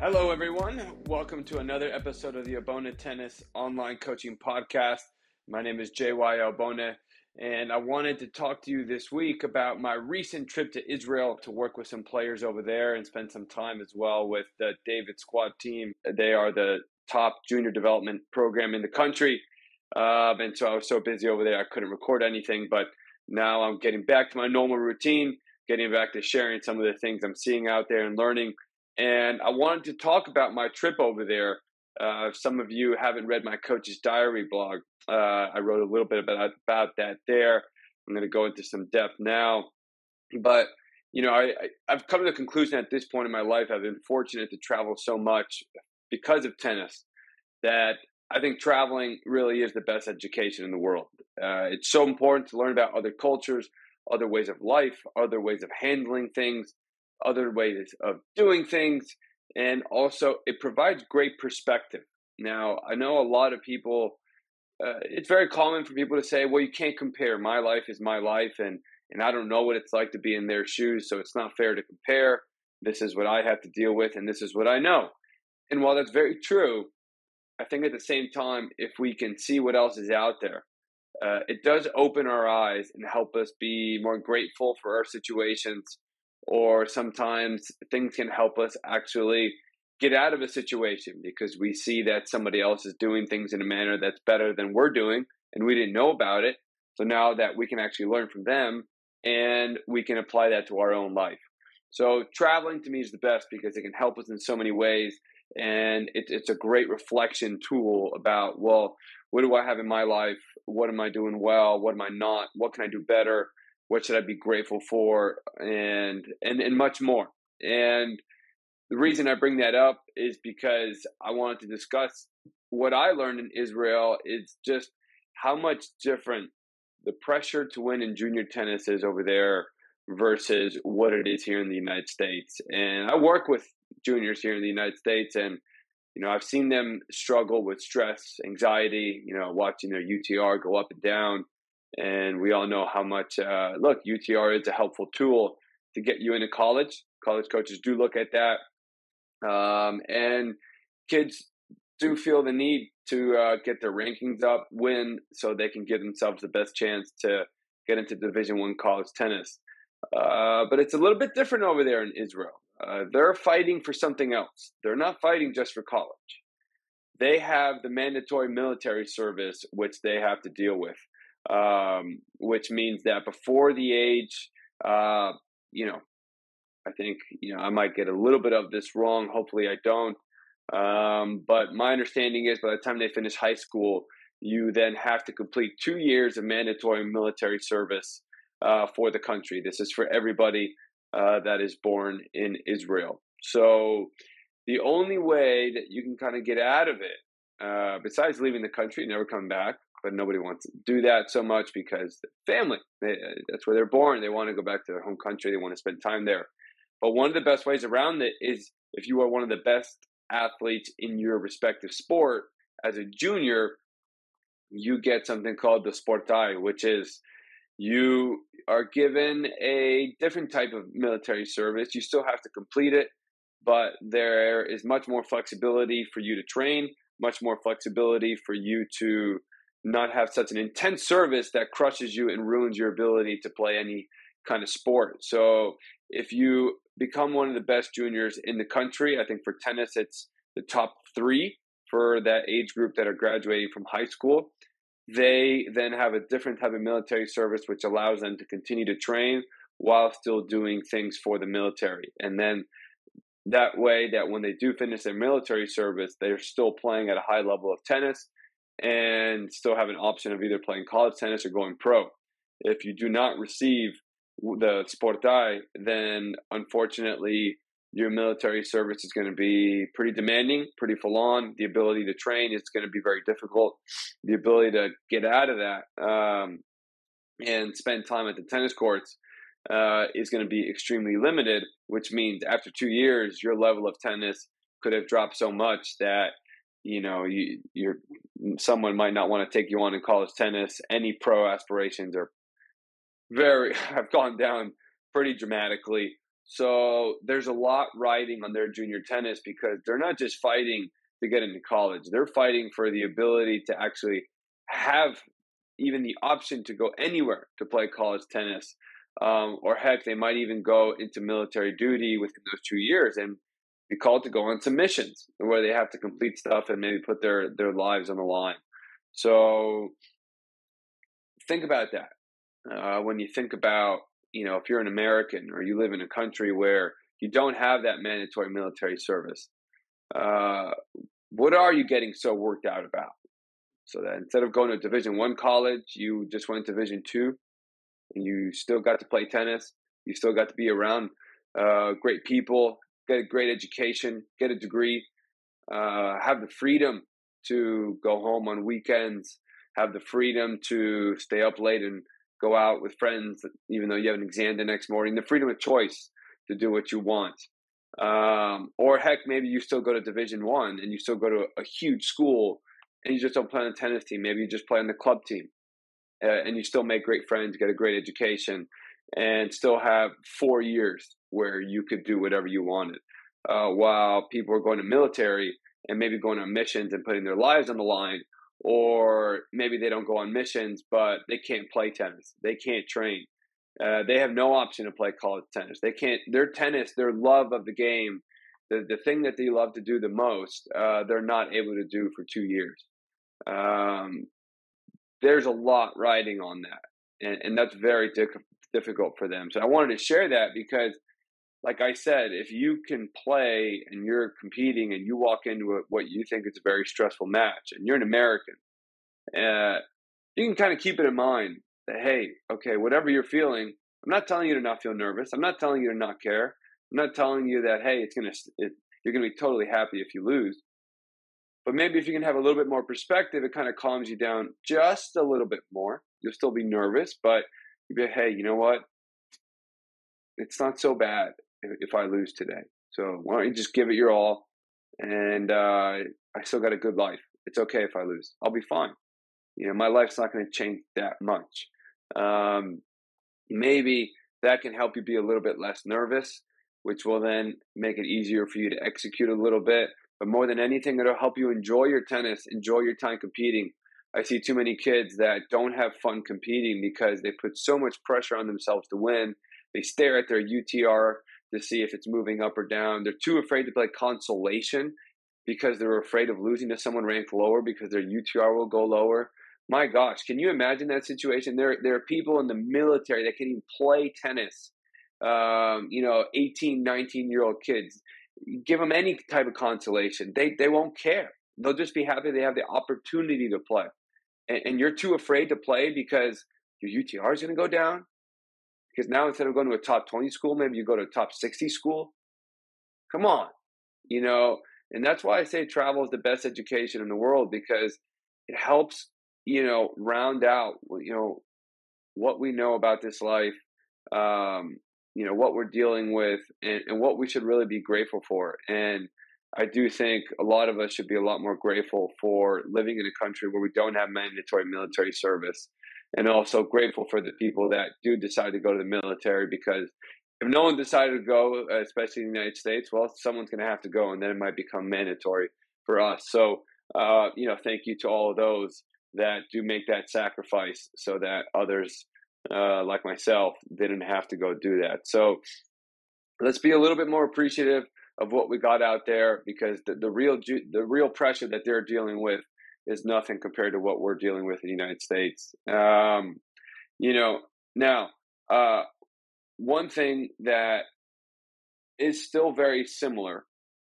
Hello, everyone. Welcome to another episode of the Abona Tennis Online Coaching Podcast. My name is JY Abona, and I wanted to talk to you this week about my recent trip to Israel to work with some players over there and spend some time as well with the David Squad team. They are the top junior development program in the country. Um, and so I was so busy over there, I couldn't record anything. But now I'm getting back to my normal routine, getting back to sharing some of the things I'm seeing out there and learning and I wanted to talk about my trip over there. Uh, if some of you haven't read my coach's diary blog, uh, I wrote a little bit about, about that there. I'm going to go into some depth now. But, you know, I, I've come to the conclusion at this point in my life, I've been fortunate to travel so much because of tennis that I think traveling really is the best education in the world. Uh, it's so important to learn about other cultures, other ways of life, other ways of handling things other ways of doing things, and also it provides great perspective. Now, I know a lot of people, uh, it's very common for people to say, well, you can't compare. My life is my life, and, and I don't know what it's like to be in their shoes, so it's not fair to compare. This is what I have to deal with, and this is what I know. And while that's very true, I think at the same time, if we can see what else is out there, uh, it does open our eyes and help us be more grateful for our situations or sometimes things can help us actually get out of a situation because we see that somebody else is doing things in a manner that's better than we're doing and we didn't know about it. So now that we can actually learn from them and we can apply that to our own life. So traveling to me is the best because it can help us in so many ways and it, it's a great reflection tool about well what do i have in my life what am i doing well what am i not what can i do better what should I be grateful for, and and and much more. And the reason I bring that up is because I wanted to discuss what I learned in Israel is just how much different the pressure to win in junior tennis is over there versus what it is here in the United States. And I work with juniors here in the United States and you know, I've seen them struggle with stress, anxiety, you know, watching their UTR go up and down and we all know how much, uh, look, UTR is a helpful tool to get you into college. College coaches do look at that. Um, and kids do feel the need to uh, get their rankings up, win, so they can give themselves the best chance to get into Division One college tennis. Uh, but it's a little bit different over there in Israel. Uh, they're fighting for something else. They're not fighting just for college. They have the mandatory military service, which they have to deal with um, which means that before the age, uh, you know, I think you know I might get a little bit of this wrong. Hopefully, I don't. Um, but my understanding is by the time they finish high school, you then have to complete two years of mandatory military service uh, for the country. This is for everybody uh, that is born in Israel. So the only way that you can kind of get out of it, uh, besides leaving the country, and never come back, but nobody wants to do that so much because family, they, uh, that's where they're born. They want to go back to their home country. They want to spend time there. But one of the best ways around it is if you are one of the best athletes in your respective sport as a junior, you get something called the sportai, which is you are given a different type of military service. You still have to complete it, but there is much more flexibility for you to train, much more flexibility for you to not have such an intense service that crushes you and ruins your ability to play any kind of sport. So if you become one of the best juniors in the country, I think for tennis it's the top three for that age group that are graduating from high school. They then have a different type of military service, which allows them to continue to train while still doing things for the military. And then that way, that when they do finish their military service, they're still playing at a high level of tennis and still have an option of either playing college tennis or going pro. If you do not receive the sportai, then unfortunately your military service is going to be pretty demanding, pretty full on. The ability to train is going to be very difficult. The ability to get out of that um, and spend time at the tennis courts uh, is going to be extremely limited, which means after two years, your level of tennis could have dropped so much that you know you you're someone might not want to take you on in college tennis. Any pro aspirations are very have gone down pretty dramatically. So there's a lot riding on their junior tennis because they're not just fighting to get into college, they're fighting for the ability to actually have even the option to go anywhere to play college tennis. Um, or heck, they might even go into military duty within those two years. And be called to go on some missions where they have to complete stuff and maybe put their their lives on the line. So think about that uh, when you think about you know if you're an American or you live in a country where you don't have that mandatory military service. Uh, what are you getting so worked out about? So that instead of going to Division One college, you just went to Division Two, and you still got to play tennis. You still got to be around uh, great people, get a great education, get a degree, uh, have the freedom to go home on weekends, have the freedom to stay up late and go out with friends, even though you have an exam the next morning. The freedom of choice to do what you want. Um, or heck, maybe you still go to Division One and you still go to a huge school and you just don't play on the tennis team. Maybe you just play on the club team, uh, and you still make great friends, get a great education, and still have four years where you could do whatever you wanted. Uh, while people are going to military and maybe going on missions and putting their lives on the line, or maybe they don't go on missions, but they can't play tennis, they can't train. Uh, they have no option to play college tennis. They can't. Their tennis, their love of the game the, the thing that they love to do the most, uh, they're not able to do for two years. Um, there's a lot riding on that, and, and that's very di- difficult for them. So I wanted to share that because, like I said, if you can play and you're competing and you walk into a, what you think is a very stressful match, and you're an American, uh, you can kind of keep it in mind that hey, okay, whatever you're feeling, I'm not telling you to not feel nervous. I'm not telling you to not care. I'm not telling you that hey, it's gonna it, you're gonna be totally happy if you lose. But maybe if you can have a little bit more perspective, it kind of calms you down just a little bit more. You'll still be nervous, but hey, you know what? It's not so bad if, if I lose today. So why don't you just give it your all? And uh, I still got a good life. It's okay if I lose. I'll be fine. You know, my life's not going to change that much. Um, maybe that can help you be a little bit less nervous which will then make it easier for you to execute a little bit. But more than anything, it'll help you enjoy your tennis, enjoy your time competing. I see too many kids that don't have fun competing because they put so much pressure on themselves to win. They stare at their UTR to see if it's moving up or down. They're too afraid to play consolation because they're afraid of losing to someone ranked lower because their UTR will go lower. My gosh, can you imagine that situation? There, there are people in the military that can even play tennis um, you know, 18, 19 year old kids. Give them any type of consolation. They, they won't care. They'll just be happy they have the opportunity to play. And, and you're too afraid to play because your UTR is going to go down. Because now instead of going to a top 20 school, maybe you go to a top 60 school. Come on. You know, and that's why I say travel is the best education in the world because it helps, you know, round out, you know, what we know about this life um, you know what we're dealing with and, and what we should really be grateful for and I do think a lot of us should be a lot more grateful for living in a country where we don't have mandatory military service, and also grateful for the people that do decide to go to the military because if no one decided to go, especially in the United States, well, someone's going to have to go, and then it might become mandatory for us. So, uh, you know, thank you to all of those that do make that sacrifice so that others uh, like myself didn't have to go do that. So let's be a little bit more appreciative of what we got out there because the, the real the real pressure that they're dealing with is nothing compared to what we're dealing with in the United States. Um, you know, now uh, one thing that is still very similar,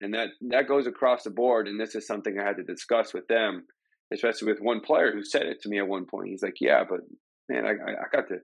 and that that goes across the board. And this is something I had to discuss with them, especially with one player who said it to me at one point. He's like, "Yeah, but man, I, I, got to,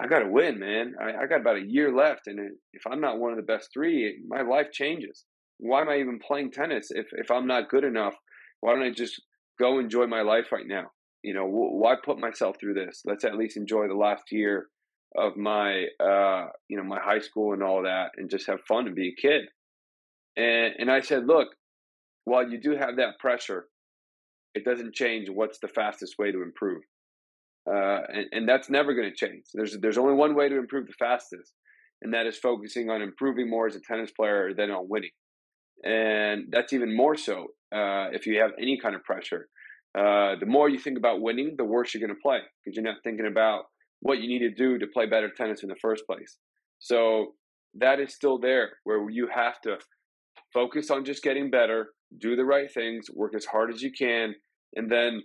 I got to win, man. I, I got about a year left, and if I'm not one of the best three, my life changes. Why am I even playing tennis if if I'm not good enough? Why don't I just go enjoy my life right now? You know, why put myself through this? Let's at least enjoy the last year of my, uh, you know, my high school and all that, and just have fun and be a kid. And and I said, look, while you do have that pressure, it doesn't change what's the fastest way to improve. Uh, and, and, that's never going to change. There's there's only one way to improve the fastest, and that is focusing on improving more as a tennis player than on winning. And that's even more so uh, if you have any kind of pressure. Uh, the more you think about winning, the worse you're going to play because you're not thinking about what you need to do to play better tennis in the first place. So that is still there where you have to focus on just getting better, do the right things, work as hard as you can, and then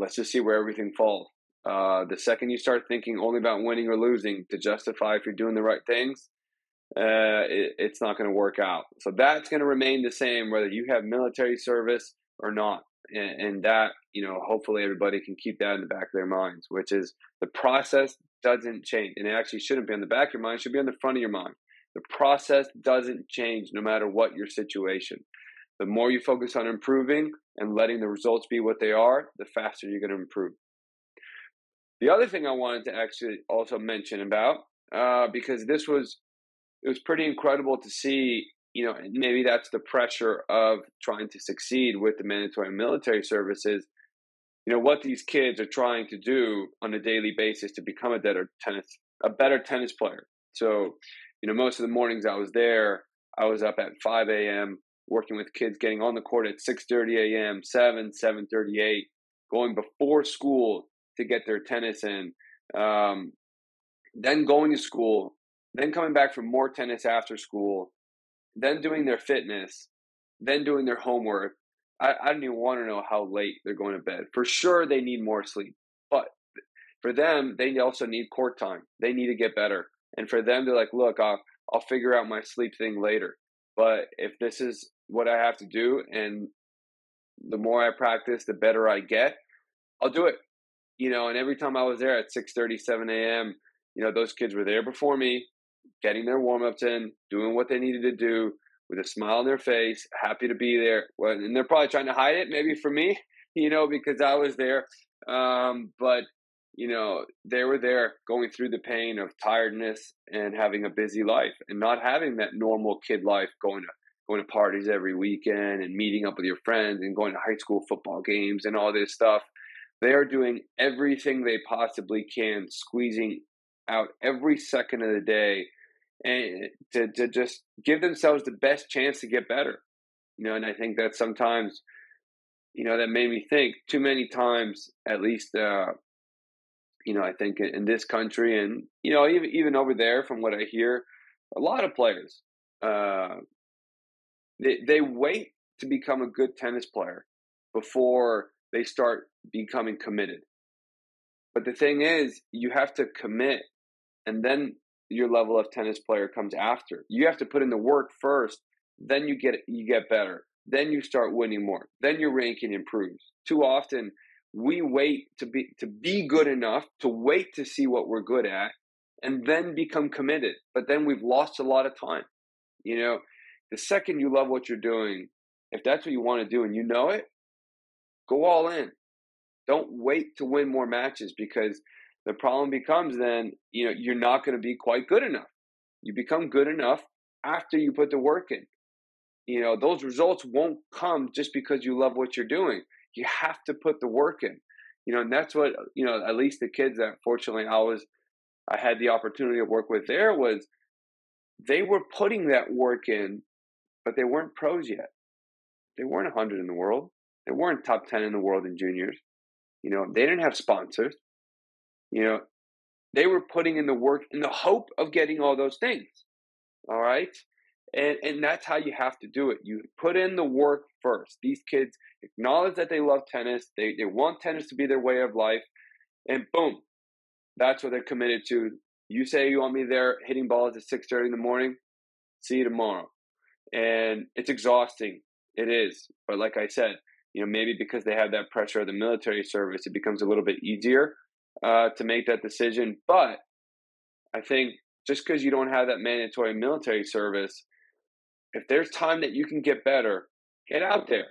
let's just see where everything falls. Uh, the second you start thinking only about winning or losing to justify if you're doing the right things, uh, it, it's not going to work out. So that's going to remain the same whether you have military service or not. And, and that, you know, hopefully everybody can keep that in the back of their minds, which is the process doesn't change. And it actually shouldn't be on the back of your mind, it should be on the front of your mind. The process doesn't change no matter what your situation. The more you focus on improving and letting the results be what they are, the faster you're going to improve. The other thing I wanted to actually also mention about, uh, because this was it was pretty incredible to see. You know, maybe that's the pressure of trying to succeed with the mandatory military services. You know what these kids are trying to do on a daily basis to become a better tennis a better tennis player. So, you know, most of the mornings I was there, I was up at 5 a.m. working with kids, getting on the court at 6:30 a.m., 7, 7:38, going before school to get their tennis in, um, then going to school, then coming back for more tennis after school, then doing their fitness, then doing their homework. I, I don't even want to know how late they're going to bed. For sure, they need more sleep, but for them, they also need court time. They need to get better. And for them, they're like, look, I'll, I'll figure out my sleep thing later. But if this is what I have to do, and the more I practice, the better I get, I'll do it. You know, and every time I was there at 6 7 a.m., you know, those kids were there before me, getting their warm ups in, doing what they needed to do with a smile on their face, happy to be there. And they're probably trying to hide it, maybe for me, you know, because I was there. Um, but you know, they were there going through the pain of tiredness and having a busy life and not having that normal kid life going to going to parties every weekend and meeting up with your friends and going to high school football games and all this stuff. They are doing everything they possibly can, squeezing out every second of the day and to, to just give themselves the best chance to get better. You know, and I think that sometimes, you know, that made me think too many times, at least uh, you know, I think in this country and, you know, even, even over there from what I hear, a lot of players, uh, they, they wait to become a good tennis player before they start becoming committed. But the thing is, you have to commit and then your level of tennis player comes after. You have to put in the work first, then you get you get better. Then you start winning more. Then your ranking improves. Too often we wait to be to be good enough to wait to see what we're good at and then become committed but then we've lost a lot of time you know the second you love what you're doing if that's what you want to do and you know it go all in. Don't wait to win more matches because the problem becomes then you know you're not going to be quite good enough. You become good enough after you put the work in. You know those results won't come just because you love what you're doing. You have to put the work in. You know and that's what you know at least the kids that fortunately i was i had the opportunity to work with there was they were putting that work in but they weren't pros yet they weren't 100 in the world they weren't top 10 in the world in juniors you know they didn't have sponsors you know they were putting in the work in the hope of getting all those things all right and and that's how you have to do it. You put in the work first. These kids acknowledge that they love tennis. They they want tennis to be their way of life, and boom, that's what they're committed to. You say you want me there hitting balls at six thirty in the morning. See you tomorrow. And it's exhausting. It is, but like I said, you know maybe because they have that pressure of the military service, it becomes a little bit easier uh, to make that decision. But I think just because you don't have that mandatory military service if there's time that you can get better, get out there.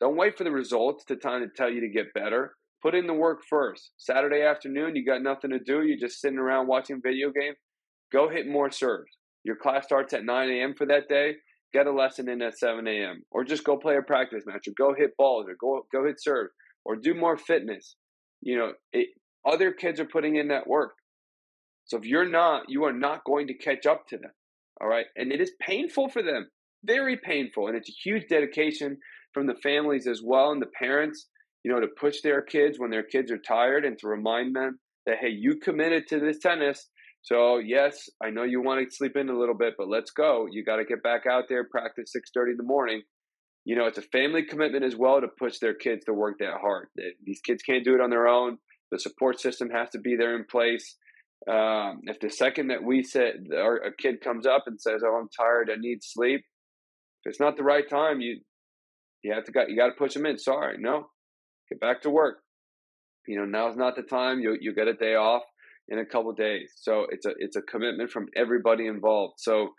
Don't wait for the results to time to tell you to get better. Put in the work first. Saturday afternoon, you got nothing to do. You're just sitting around watching video games. Go hit more serves. Your class starts at 9 a.m. for that day. Get a lesson in at 7 a.m. Or just go play a practice match, or go hit balls, or go go hit serve or do more fitness. You know, it, other kids are putting in that work. So if you're not, you are not going to catch up to them. All right. And it is painful for them, very painful. And it's a huge dedication from the families as well and the parents, you know, to push their kids when their kids are tired and to remind them that, hey, you committed to this tennis. So yes, I know you want to sleep in a little bit, but let's go. You got to get back out there, practice 6:30 in the morning. You know, it's a family commitment as well to push their kids to work that hard. These kids can't do it on their own. The support system has to be there in place. Um, if the second that we said or a kid comes up and says, "Oh, I'm tired, I need sleep," if it's not the right time, you you have to got you got to push them in. Sorry, no, get back to work. You know, now's not the time. You you get a day off in a couple days. So it's a it's a commitment from everybody involved. So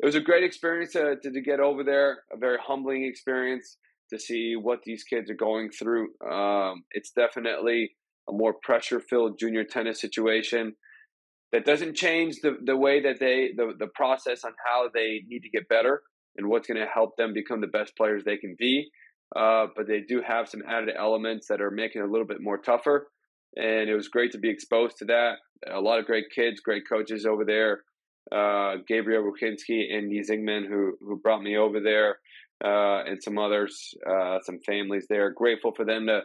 it was a great experience to, to, to get over there. A very humbling experience to see what these kids are going through. Um, it's definitely a more pressure filled junior tennis situation that doesn't change the, the way that they the, the process on how they need to get better and what's going to help them become the best players they can be uh, but they do have some added elements that are making it a little bit more tougher and it was great to be exposed to that a lot of great kids great coaches over there uh, gabriel rukinski and Zingman, who, who brought me over there uh, and some others uh, some families there grateful for them to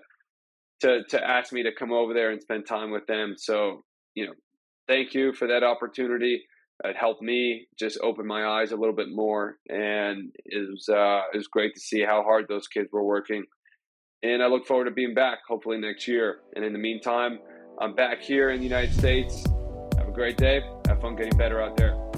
to to ask me to come over there and spend time with them so you know thank you for that opportunity. It helped me just open my eyes a little bit more, and it was uh, it was great to see how hard those kids were working. And I look forward to being back, hopefully next year. And in the meantime, I'm back here in the United States. Have a great day. Have fun getting better out there.